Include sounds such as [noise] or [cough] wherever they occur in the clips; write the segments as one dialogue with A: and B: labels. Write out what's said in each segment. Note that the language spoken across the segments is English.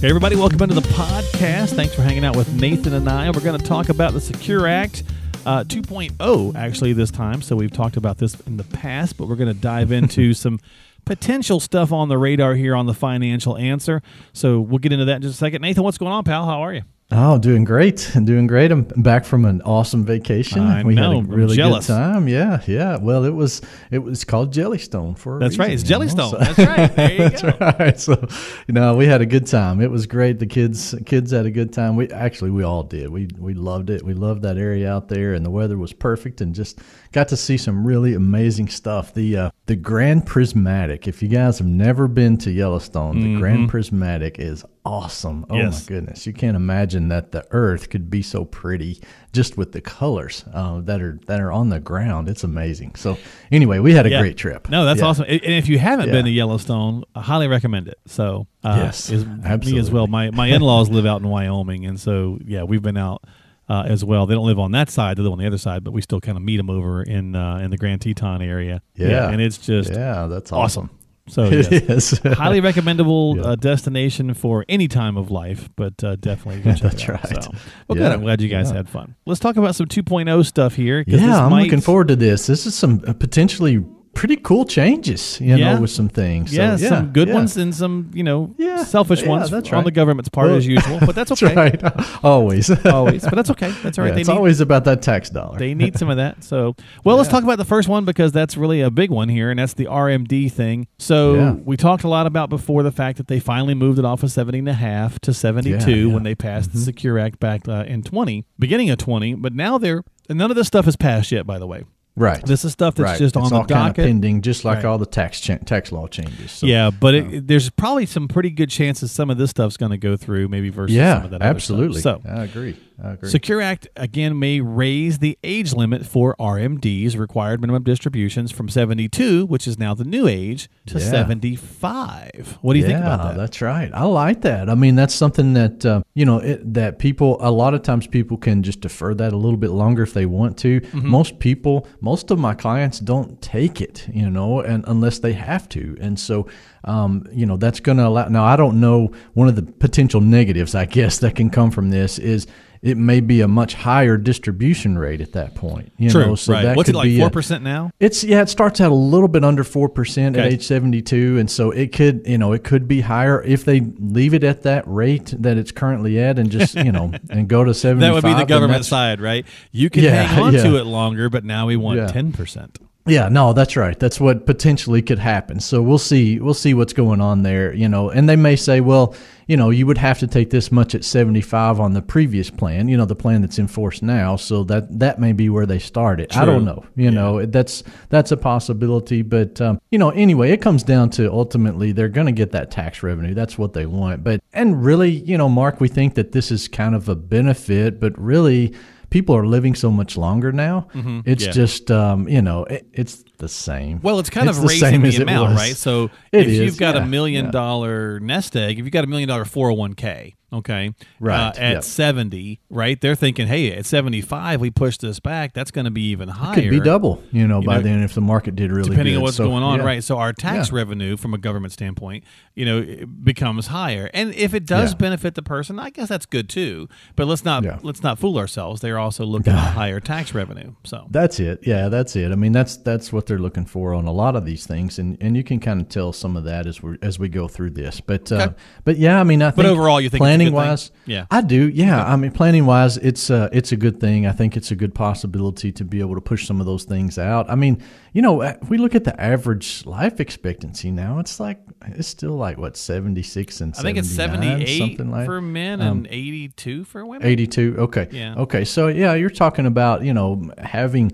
A: Hey, everybody, welcome into the podcast. Thanks for hanging out with Nathan and I. We're going to talk about the Secure Act uh, 2.0, actually, this time. So we've talked about this in the past, but we're going to dive into [laughs] some potential stuff on the radar here on the financial answer. So we'll get into that in just a second. Nathan, what's going on, pal? How are you?
B: Oh, doing great. I'm doing great. I'm back from an awesome vacation.
A: I
B: we
A: know.
B: had a really
A: jealous.
B: good time. Yeah, yeah. Well, it was it was called Jellystone for a
A: That's right.
B: reason,
A: It's
B: you know,
A: Jellystone. That's right. There you [laughs]
B: That's
A: go.
B: right. So, you know, we had a good time. It was great. The kids kids had a good time. We actually we all did. We we loved it. We loved that area out there, and the weather was perfect, and just got to see some really amazing stuff. The uh, the Grand Prismatic. If you guys have never been to Yellowstone, the Grand Prismatic is awesome. Oh.
A: Yes.
B: my goodness, you can't imagine that the Earth could be so pretty just with the colors uh, that are that are on the ground. It's amazing. So anyway, we had a
A: Yeah.
B: great trip.
A: No, that's
B: Yeah.
A: awesome. And if you haven't
B: Yeah.
A: been to Yellowstone, I highly recommend it. So, uh,
B: Yes,
A: is, me as well. My my in laws live out in Wyoming, and so yeah, we've been out uh, as well. They don't live on that side; they live on the other side, but we still kind of meet them over in uh, in the Grand Teton area.
B: Yeah.
A: and it's just
B: Yeah, that's
A: awesome.
B: awesome.
A: So [laughs]
B: It
A: yes.
B: is. [laughs]
A: highly recommendable
B: Yeah.
A: uh, destination for any time of life, but uh, definitely [laughs]
B: That's
A: it out.
B: right.
A: So, well, good. I'm glad you guys
B: Yeah.
A: had fun. Let's talk about some 2.0 stuff here.
B: yeah, I'm
A: might-
B: looking forward to this. This is some uh, potentially pretty cool changes, you
A: Yeah.
B: know, with some things. So,
A: Yeah,
B: yeah,
A: some good
B: yeah.
A: ones and some, you know,
B: Yeah,
A: selfish
B: yeah,
A: ones on the government's part
B: Well,
A: as usual. But that's [laughs] okay.
B: That's right. [laughs] Always. [laughs]
A: Always, but that's okay. That's all right.
B: Yeah, it's
A: need
B: always about that tax dollar.
A: they need some of that. So, well, let's talk about the first one because that's really a big one here, and that's the RMD thing. So,
B: Yeah.
A: we talked a lot about before the fact that they finally moved it off of 70 and a half to 72
B: Yeah, yeah.
A: when they passed
B: Mm-hmm.
A: the Secure Act back uh, in 20, beginning of 20. But now they're and none of this stuff has passed yet. By the way,
B: right.
A: this is stuff that's
B: right.
A: just on
B: it's
A: the
B: all kind of
A: docket.
B: pending, just like
A: Right.
B: all the tax cha- tax law changes. So,
A: yeah, but it, there's probably some pretty good chances some of this stuff's going to go through, maybe versus some of that other
B: absolutely.
A: So,
B: I agree.
A: Secure Act again may raise the age limit for RMDs, required minimum distributions, from 72, which is now the new age, to
B: Yeah.
A: 75. What do you think about that?
B: That's right. I like that. I mean, that's something that uh, you know it, that people a lot of times people can just defer that a little bit longer if they want to.
A: Mm-hmm.
B: Most people, most of my clients don't take it, you know, and unless they have to, and so. Um, you know that's going to allow. Now I don't know. One of the potential negatives, I guess, that can come from this is it may be a much higher distribution rate at that point. You
A: True.
B: know, so
A: right.
B: that
A: What's it
B: could
A: like,
B: be
A: 4% now?
B: it's yeah, it starts out a little bit under four percent at age seventy-two, and so it could you know it could be higher if they leave it at that rate that it's currently at, and just you know [laughs] and go to
A: That
B: seventy-five.
A: would be the government side, right? You can
B: Yeah,
A: hang on to it longer, but now we want
B: Yeah.
A: 10%.
B: Yeah, no, that's right. That's what potentially could happen. So we'll see. We'll see what's going on there. You know, and they may say, well, you know, you would have to take this much at seventy-five on the previous plan. You know, the plan that's in force now. So that that may be where they started. I don't know. You know, that's that's a possibility. But um, you know, anyway, it comes down to ultimately they're going to get that tax revenue. That's what they want. But and really, you know, Mark, we think that this is kind of a benefit, but really. People are living so much longer now. It's
A: Mm-hmm. Yeah.
B: just, um, you know, it, it's the same.
A: Well, it's kind
B: It's
A: of
B: the
A: raising
B: same
A: the
B: as it
A: amount,
B: was.
A: right? So
B: It
A: if
B: is,
A: you've got a
B: yeah,
A: million dollar nest egg, if you've got a million dollar 401k, okay,
B: Right,
A: uh, at
B: yep.
A: 70, right? They're thinking, hey, at 75, we push this back. That's going to be even higher.
B: it could be double, you know,
A: You
B: by
A: know,
B: then if the market did really
A: depending
B: good.
A: on what's
B: So,
A: going on,
B: yeah.
A: right? So our tax
B: Yeah.
A: revenue from a government standpoint, you know, becomes higher, and if it does
B: Yeah.
A: benefit the person, I guess that's good too. But let's not let's not fool ourselves. They're also looking at [laughs] higher tax revenue. So
B: That's it. Yeah, that's it. I mean, that's that's what they're looking for on a lot of these things, and, and you can kind of tell some of that as we as we go through this. But uh, but yeah, I mean, I think but
A: overall, you think it's a good
B: planning wise,
A: Yeah.
B: I do. Yeah, I mean, planning wise, it's uh, it's a good thing. I think it's a good possibility to be able to push some of those things out. I mean, you know, if we look at the average life expectancy now, it's like it's still like what seventy six and
A: I think it's 78
B: something like
A: for men
B: um,
A: and 82 for women.
B: 82 okay
A: Yeah.
B: okay so yeah you're talking about you know having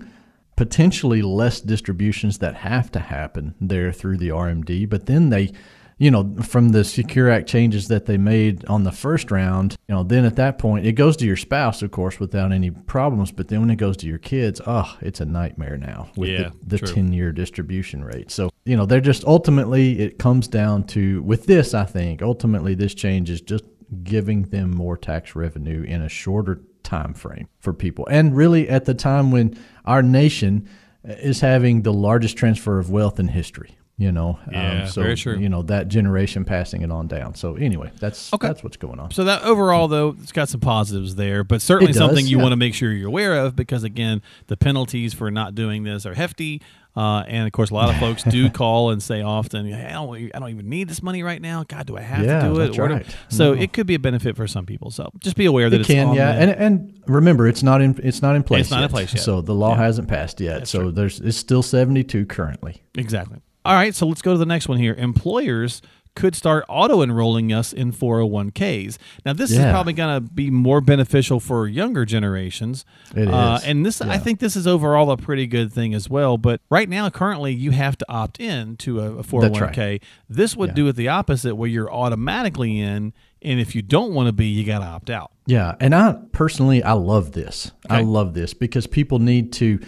B: potentially less distributions that have to happen there through the RMD but then they you know, from the Secure Act changes that they made on the first round, you know, then at that point it goes to your spouse, of course, without any problems. But then when it goes to your kids, oh, it's a nightmare now with
A: Yeah,
B: the, the 10 year distribution rate. So, you know, they're just ultimately, it comes down to, with this, I think, ultimately this change is just giving them more tax revenue in a shorter time frame for people. And really at the time when our nation is having the largest transfer of wealth in history. You know, Um, so
A: very true.
B: you know that generation passing it on down. So anyway, that's
A: Okay.
B: that's what's going on.
A: So that overall, though, it's got some positives there, but certainly
B: does,
A: something you
B: yeah.
A: want to make sure you're aware of because, again, the penalties for not doing this are hefty. Uh, and of course, a lot of [laughs] folks do call and say often, hey, I, don't, I don't even need this money right now. God, do I have
B: Yeah,
A: to do it?
B: that's right.
A: So
B: No.
A: it could be a benefit for some people. So just be aware that
B: It
A: it's
B: can,
A: on
B: yeah, and and remember, it's not in it's not in place.
A: It's not in place yet.
B: So the law
A: Yeah.
B: hasn't passed yet.
A: That's
B: so
A: true.
B: there's it's still seventy two currently.
A: Exactly. All right, so let's go to the next one here. Employers could start auto enrolling us in 401ks. Now, this is probably going to be more beneficial for younger generations.
B: It
A: Uh,
B: is.
A: and this, I think, this is overall a pretty good thing as well. But right now, currently, you have to opt in to a, a 401k. This would
B: Yeah.
A: do it the opposite, where you're automatically in, and if you don't want to be, you got to opt out.
B: Yeah, and I personally I love this. I love this because people need to,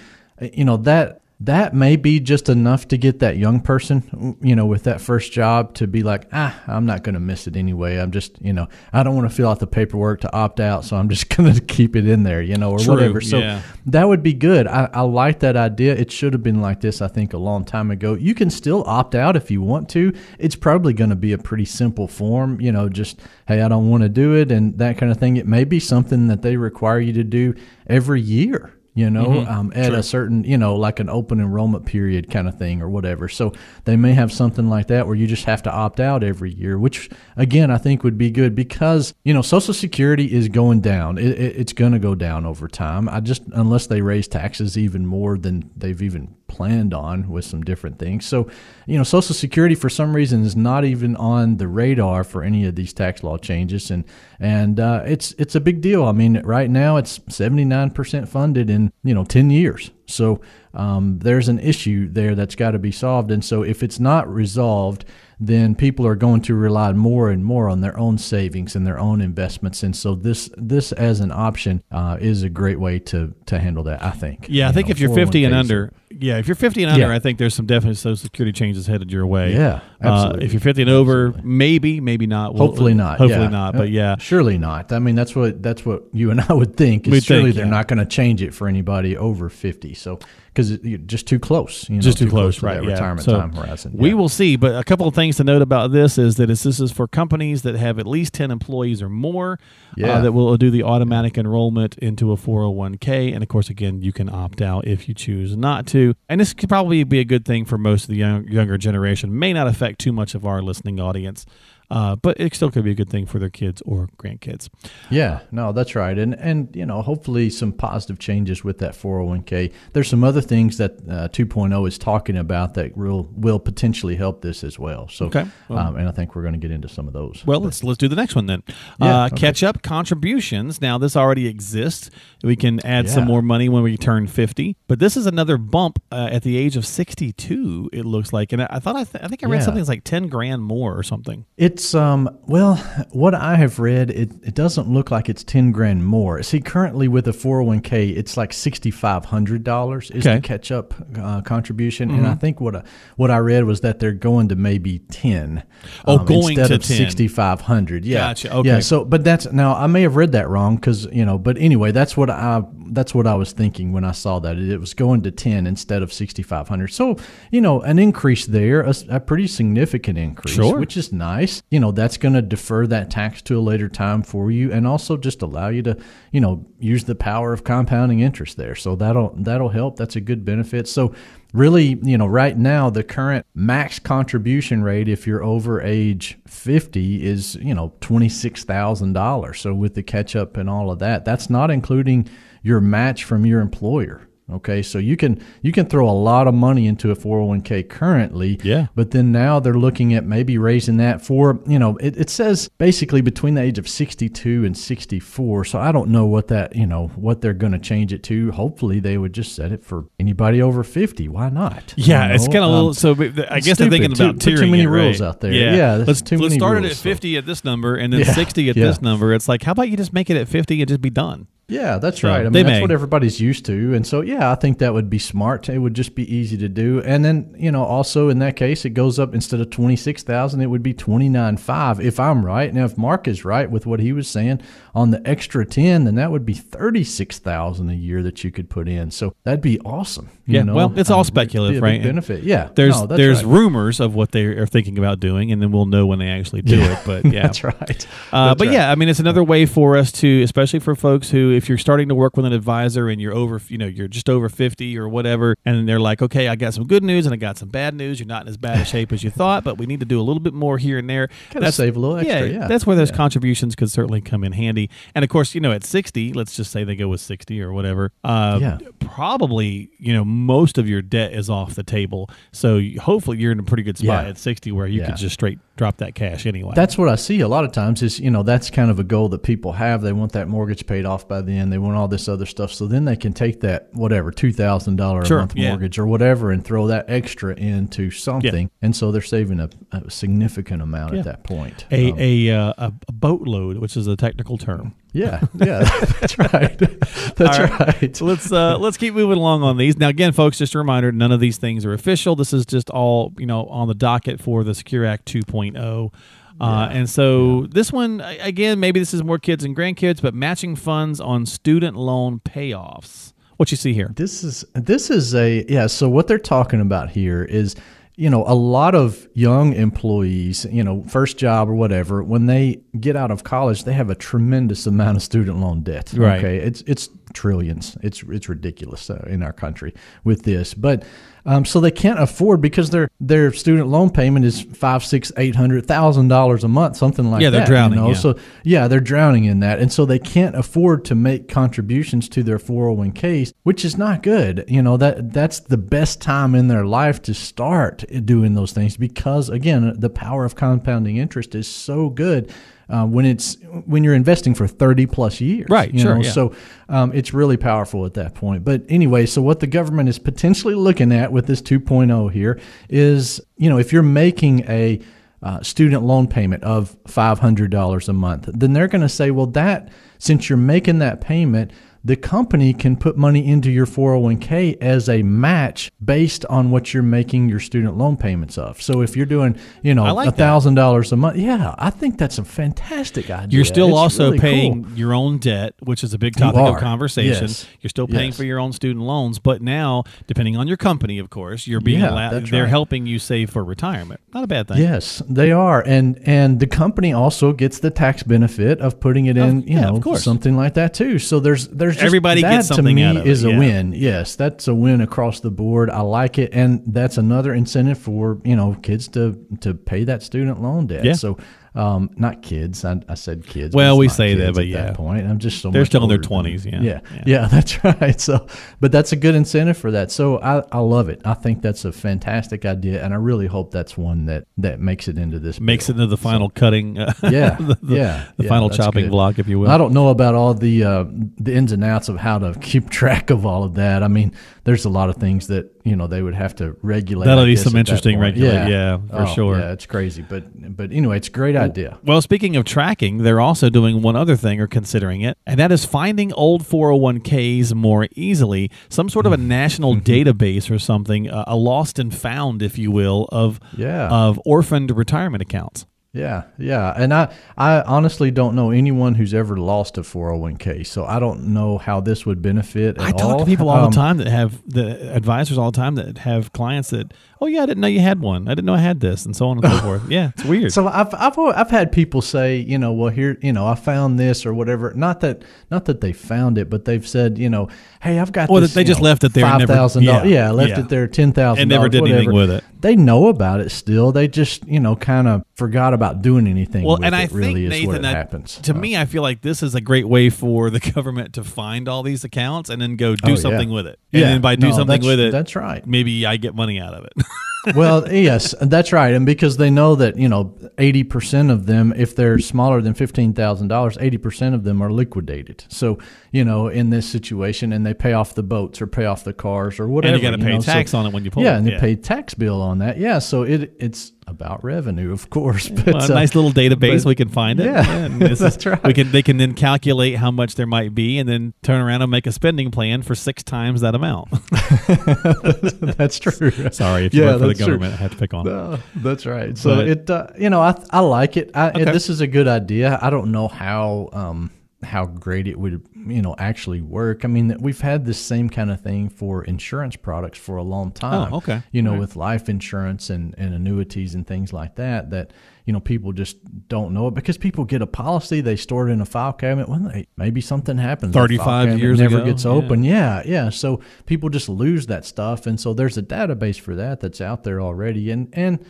B: you know that that may be just enough to get that young person, you know, with that first job to be like, ah, I'm not going to miss it anyway. I'm just, you know, I don't want to fill out the paperwork to opt out, so I'm just [laughs] going to keep it in there, you know, or
A: True,
B: whatever. So
A: yeah.
B: that would be good. I, I like that idea. It should have been like this, I think, a long time ago. You can still opt out if you want to. It's probably going to be a pretty simple form, you know, just, hey, I don't want to do it and that kind of thing. It may be something that they require you to do every year. You know, um, at a certain, you know, like an open enrollment period kind of thing or whatever. So they may have something like that where you just have to opt out every year, which again I think would be good because you know Social Security is going down. It, it, it's going to go down over time. I just unless they raise taxes even more than they've even planned on with some different things. So, you know, Social Security for some reason is not even on the radar for any of these tax law changes, and and uh, it's it's a big deal. I mean, right now it's seventy nine percent funded in you know ten years. So um, there's an issue there that's got to be solved, and so if it's not resolved, then people are going to rely more and more on their own savings and their own investments. And so this this as an option uh, is a great way to to handle that. I think.
A: Yeah, I
B: You
A: think
B: know,
A: if you're 50 and under, yeah, if you're 50 and under,
B: Yeah.
A: I think there's some definite Social Security changes headed your way.
B: Yeah,
A: Uh,
B: absolutely.
A: if you're 50 and over, maybe, maybe not. We'll-
B: Hopefully not.
A: Hopefully
B: yeah.
A: not. But yeah,
B: surely not. I mean, that's what that's what you and I would think. Is
A: We'd
B: surely
A: think,
B: they're
A: yeah.
B: not going to change it for anybody over fifty. So because you're just too close. You know,
A: just too, close,
B: to
A: right? Yeah.
B: retirement
A: So
B: time horizon.
A: We will see. But a couple of things to note about this is that this is for companies that have at least 10 employees or more uh, that will do the automatic enrollment into a 401k. And of course, again, you can opt out if you choose not to. And this could probably be a good thing for most of the young, younger generation. May not affect too much of our listening audience. Uh, but it still could be a good thing for their kids or grandkids.
B: Yeah, no, that's right, and and you know, hopefully some positive changes with that 401k. There's some other things that uh, 2.0 is talking about that will will potentially help this as well. So,
A: Okay. Well-
B: um, and I think we're going to get into some of those.
A: Well, let's let's do the next one then.
B: Yeah,
A: uh,
B: okay.
A: Catch up contributions. Now this already exists. We can add some more money when we turn fifty, but this is another bump uh, at the age of sixty-two. It looks like, and I, I thought I, th- I think I read
B: Yeah.
A: something that's like ten grand more or something.
B: It's um well, what I have read, it, it doesn't look like it's ten grand more. See, currently with a four hundred one k, it's like sixty five hundred dollars is
A: Okay.
B: the catch up uh, contribution, and I think what I, what I read was that they're going to maybe ten.
A: Oh, going
B: instead
A: to
B: of
A: 10.
B: sixty five hundred. Yeah,
A: Gotcha, okay.
B: Yeah. So, but that's now I may have read that wrong because you know, but anyway, that's what I that's what I was thinking when I saw that it was going to ten instead of sixty five hundred. So you know, an increase there, a, a pretty significant increase,
A: Sure.
B: which is nice. You know, that's going to defer that tax to a later time for you, and also just allow you to, you know, use the power of compounding interest there. So that'll that'll help. That's a good benefit. So really, you know, right now the current max contribution rate, if you're over age fifty, is you know twenty six thousand dollars. So with the catch up and all of that, that's not including your match from your employer. Okay, so you can you can throw a lot of money into a 401k currently.
A: Yeah.
B: But then now they're looking at maybe raising that for you know it, it says basically between the age of 62 and 64. So I don't know what that you know what they're going to change it to. Hopefully they would just set it for anybody over 50. Why not?
A: Yeah,
B: You
A: it's kind of a little.
B: Um,
A: So I guess they're thinking about
B: Too- too many
A: it, right?
B: rules out there.
A: Yeah,
B: Yeah,
A: let's
B: too
A: let's
B: many
A: start it
B: rules,
A: at
B: so-
A: fifty at this number, and then
B: Yeah,
A: sixty at
B: yeah.
A: this number. It's like, how about you just make it at fifty and just be done?
B: Yeah, that's
A: So,
B: right. I mean,
A: they
B: that's
A: may.
B: what everybody's used to, and so yeah, I think that would be smart. It would just be easy to do, and then you know, also in that case, it goes up instead of twenty six thousand, it would be twenty nine five. If I'm right, now if Mark is right with what he was saying on the extra ten, then that would be thirty six thousand a year that you could put in. So that'd be awesome.
A: Yeah,
B: know?
A: well, it's all
B: Um, it'd be a
A: speculative, right?
B: Benefit, yeah.
A: There's
B: No,
A: there's
B: right.
A: rumors of what they are thinking about doing, and then we'll know when they actually do it. But [laughs] yeah,
B: that's right.
A: Uh,
B: That's
A: but
B: right.
A: yeah, I mean, it's another way for us to, especially for folks who, if you're starting to work with an advisor and you're over, you know, you're just over 50 or whatever, and they're like, okay, I got some good news and I got some bad news. You're not in as bad a shape as you thought, but we need to do a little bit more here and there.
B: Gotta save a little extra, yeah.
A: that's where those
B: Yeah.
A: contributions could certainly come in handy. And of course, you know, at 60, let's just say they go with 60 or whatever. Uh,
B: Yeah.
A: Probably, you know, most of your debt is off the table. So hopefully you're in a pretty good spot
B: Yeah.
A: at 60 where you
B: Yeah.
A: could just straight drop that cash anyway.
B: That's what I see a lot of times is, you know, that's kind of a goal that people have. They want that mortgage paid off by the end. They want all this other stuff. So then they can take that, whatever, $2,000
A: Sure,
B: a month
A: yeah.
B: mortgage or whatever and throw that extra into something. And so they're saving a, a significant amount at that point.
A: a
B: Um,
A: a, uh, a boatload, which is a technical term.
B: Yeah, yeah, [laughs] that's right. [laughs] That's right.
A: So let's uh, let's keep moving along on these. Now, again, folks, just a reminder: none of these things are official. This is just all you know on the docket for the Secure Act 2.0. Uh, and so this one again, maybe this is more kids and grandkids, but matching funds on student loan payoffs. What you see here?
B: This is this is a yeah. So what they're talking about here is, you know, a lot of young employees, you know, first job or whatever, when they get out of college, they have a tremendous amount of student loan debt.
A: Right.
B: Okay, it's it's trillions. It's it's ridiculous uh, in our country with this, but. Um, so they can't afford because their their student loan payment is five, six, eight hundred thousand dollars a month, something like
A: Yeah, they're
B: that.
A: drowning,
B: You know?
A: yeah.
B: So yeah, they're drowning in that. And so they can't afford to make contributions to their 401ks, which is not good. You know, that that's the best time in their life to start doing those things because again, the power of compounding interest is so good. Uh, when it's when you're investing for 30 plus years
A: Right,
B: you
A: sure,
B: know?
A: yeah.
B: so um, it's really powerful at that point but anyway so what the government is potentially looking at with this 2.0 here is you know if you're making a uh, student loan payment of $500 a month, then they're going to say, well, that, since you're making that payment, the company can put money into your 401k as a match based on what you're making your student loan payments of. So if you're doing, you know, a thousand dollars a month, yeah, I think that's a fantastic idea.
A: You're still
B: It's
A: also
B: really
A: paying
B: cool.
A: your own debt, which is a big topic of conversation.
B: Yes.
A: You're still paying
B: Yes.
A: for your own student loans, but now, depending on your company, of course, you're being
B: Yeah,
A: allowed. They're
B: right.
A: helping you save for retirement. Not a bad thing.
B: Yes, they are, and and the company also gets the tax benefit of putting it in, you
A: yeah, of
B: know, something like that too. So there's there's just,
A: Everybody
B: that
A: gets
B: to
A: something
B: me
A: out of it,
B: is a
A: yeah.
B: win. Yes, that's a win across the board. I like it, and that's another incentive for you know kids to to pay that student loan debt.
A: Yeah.
B: So. Um, not kids. I, I said kids.
A: Well, we say that, but
B: at
A: yeah.
B: that point, I'm just so
A: They're still in their 20s, yeah.
B: yeah,
A: Yeah.
B: yeah, [laughs] that's right. So, but that's a good incentive for that. So I, I love it. I think that's a fantastic idea, and I really hope that's one that that makes it into this.
A: Makes it into the final cutting. Uh, [laughs]
B: Yeah,
A: the, the-
B: yeah,
A: the
B: yeah,
A: final chopping
B: good.
A: block, if you will.
B: I don't know about all the uh, the ins and outs of how to [laughs] keep track of all of that. I mean, there's a lot of things that you know they would have to regulate.
A: That'll be some interesting
B: point.
A: regulate- yeah, for
B: Oh,
A: sure.
B: Yeah, it's crazy, but but anyway, it's a great idea.
A: Well, speaking of tracking, they're also doing one other thing or considering it, and that is finding old 401ks more easily. Some sort of a [laughs] national database or something, uh, a lost and found, if you will, of
B: Yeah.
A: of orphaned retirement accounts.
B: Yeah, yeah, and I I honestly don't know anyone who's ever lost a 401k, so I don't know how this would benefit. At
A: I talk
B: all.
A: to people all
B: Um,
A: the time that have the advisors all the time that have clients that, oh yeah, I didn't know you had one. I didn't know I had this, and so on and so [laughs] forth. Yeah, it's weird.
B: So I've I've I've had people say, you know, well here, you know, I found this or whatever. Not that not that they found it, but they've said, you know, hey, I've got.
A: Or
B: this,
A: they just
B: know,
A: left it there
B: Five dollars.
A: yeah,
B: Yeah, left
A: yeah.
B: it there ten thousand
A: And never did anything with it.
B: They know about it still. They just you know kind of forgot about doing anything.
A: Well,
B: with
A: and
B: it
A: I
B: really
A: think
B: is
A: Nathan, that,
B: happens.
A: to
B: Uh,
A: me, I feel like this is a great way for the [laughs] government to find all these accounts and then go do
B: Oh, yeah.
A: something with it. And
B: Yeah,
A: then by do
B: no,
A: something with it,
B: that's right.
A: Maybe I get money out of it. [laughs]
B: well, yes, that's right. And because they know that, you know, 80% of them, if they're smaller than $15,000, 80% of them are liquidated. So, you know, in this situation, and they pay off the boats or pay off the cars or whatever.
A: and you got to pay
B: know, so-
A: tax on it when you pull
B: yeah,
A: it.
B: and they pay tax bill on that. Yeah, so it it's about revenue, of course. [laughs] But
A: Well, a
B: uh,
A: nice little database
B: but-
A: we can find it.
B: Yeah,
A: and this [laughs] is-
B: that's right.
A: We can they can then calculate how much there might be, and then turn around and make a spending plan for six times that amount. [laughs]
B: that's true.
A: Sorry, if you
B: Yeah,
A: work for the
B: that's true.
A: government, I have to pick on. it.
B: No, that's right. So
A: But-
B: it, uh, you know, I I like it. I,
A: Okay.
B: This is a good idea. I don't know how um how great it would you know actually work. I mean, we've had this same kind of thing for insurance products for a long oh, time.
A: Oh, okay.
B: You know,
A: right.
B: with life insurance and and annuities and things like that. That you know people just don't know it because people get a policy, they store it in a file cabinet. When they maybe something happens,
A: 35
B: cabinet
A: years
B: never
A: ago,
B: gets
A: yeah.
B: open. Yeah, yeah. So people just lose that stuff, and so there's a database for that that's out there already, and and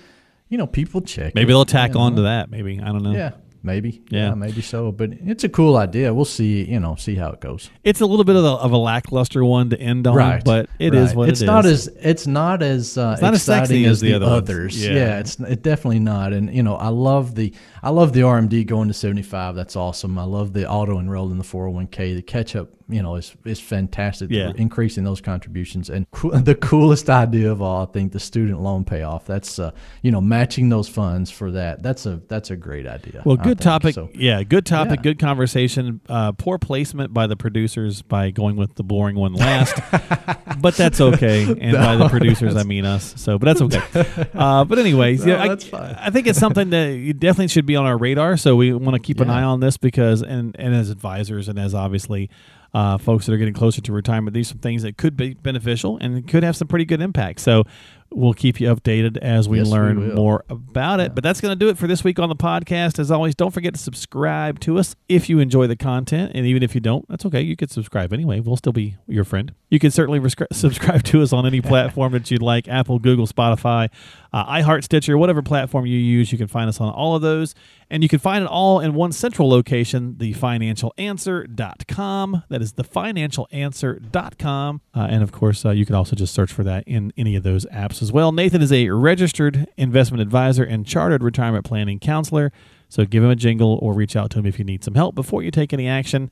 B: you know people check.
A: Maybe
B: it,
A: they'll tack
B: you
A: on to that. Maybe I don't know.
B: Yeah, maybe.
A: Yeah.
B: Yeah. maybe so. But it's a cool idea. We'll see. You know, see how it goes.
A: It's a little bit of a, of a lackluster one to end on,
B: Right,
A: but it is
B: right.
A: what
B: it's
A: it
B: not
A: is.
B: as it's not as uh, it's
A: not as sexy
B: exciting
A: as
B: as,
A: the
B: the,
A: other
B: others.
A: Yeah.
B: Yeah. it's it definitely not. And you know, I love the I love the RMD going to seventy five. That's awesome. I love the auto enrolled in the four hundred one k. The catch up, you know, is is fantastic.
A: Yeah.
B: increasing those contributions and [laughs] coo- the coolest idea of all, I think, the student loan payoff. That's uh, you know, matching those funds for that. That's a that's a great idea.
A: Well, good topic.
B: So,
A: yeah, good topic.
B: Yeah.
A: Good conversation. Uh, poor placement by the producers by going with the boring one last, [laughs] but that's okay. And by the producers, I mean us. So, but that's okay. [laughs] Uh, but anyways,
B: No,
A: yeah, I,
B: fine.
A: I think it's something that you definitely should be on our radar. So we want to keep an eye on this because, and and as advisors and as obviously. Uh, folks that are getting closer to retirement, these are some things that could be beneficial and could have some pretty good impact. So, we'll keep you updated as we
B: Yes,
A: learn
B: will.
A: more about it. But that's going to do it for this week on the podcast. As always, don't forget to subscribe to us if you enjoy the content. And even if you don't, that's okay. You could subscribe anyway. We'll still be your friend. You can certainly rescri- [laughs] subscribe to us on any [laughs] platform that you'd like Apple, Google, Spotify, uh, iHeart, Stitcher, whatever platform you use. You can find us on all of those. And you can find it all in one central location, thefinancialanswer.com. That is thefinancialanswer.com. Uh, and of course, uh, you can also just search for that in any of those apps as well. Nathan is a registered investment advisor and chartered retirement planning counselor. So give him a jingle or reach out to him if you need some help before you take any action.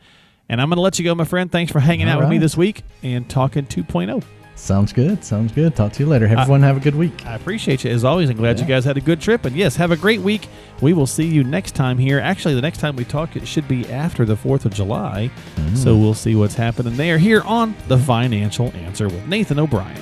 A: And I'm going to let you go, my friend. Thanks for hanging
B: All
A: out with me this week and talking oh. 2.0.
B: sounds good. Sounds good. Talk to you later. Everyone, have a good week.
A: I appreciate you as always and glad you guys had a good trip. And yes, have a great week. We will see you next time here. Actually, the next time we talk, it should be after the 4th of July. So mm. we'll see what's happening there here on The Financial Answer with Nathan O'Brien.